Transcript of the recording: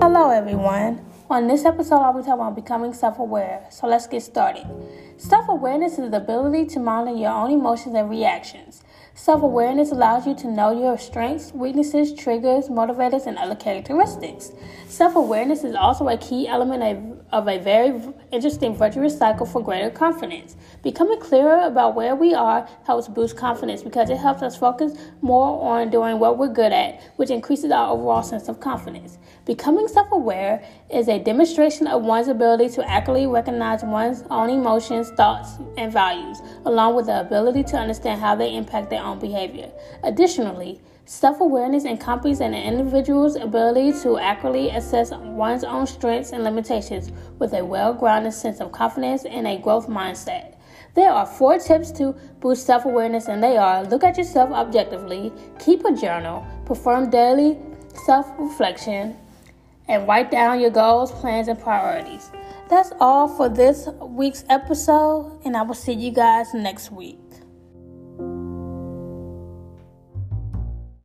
Hello, everyone. On this episode, I'll be talking about becoming self aware. So let's get started. Self awareness is the ability to monitor your own emotions and reactions. Self awareness allows you to know your strengths, weaknesses, triggers, motivators, and other characteristics. Self awareness is also a key element of, a very interesting virtuous cycle for greater confidence. Becoming clearer about where we are helps boost confidence because it helps us focus more on doing what we're good at, which increases our overall sense of confidence. Becoming self aware is a demonstration of one's ability to accurately recognize one's own emotions, thoughts, and values, along with the ability to understand how they impact their own behavior. Additionally, self awareness encompasses an individual's ability to accurately assess one's own strengths and limitations with a well grounded sense of confidence and a growth mindset. There are four tips to boost self awareness, and they are look at yourself objectively, keep a journal, perform daily self reflection, and write down your goals, plans, and priorities. That's all for this week's episode, and I will see you guys next week.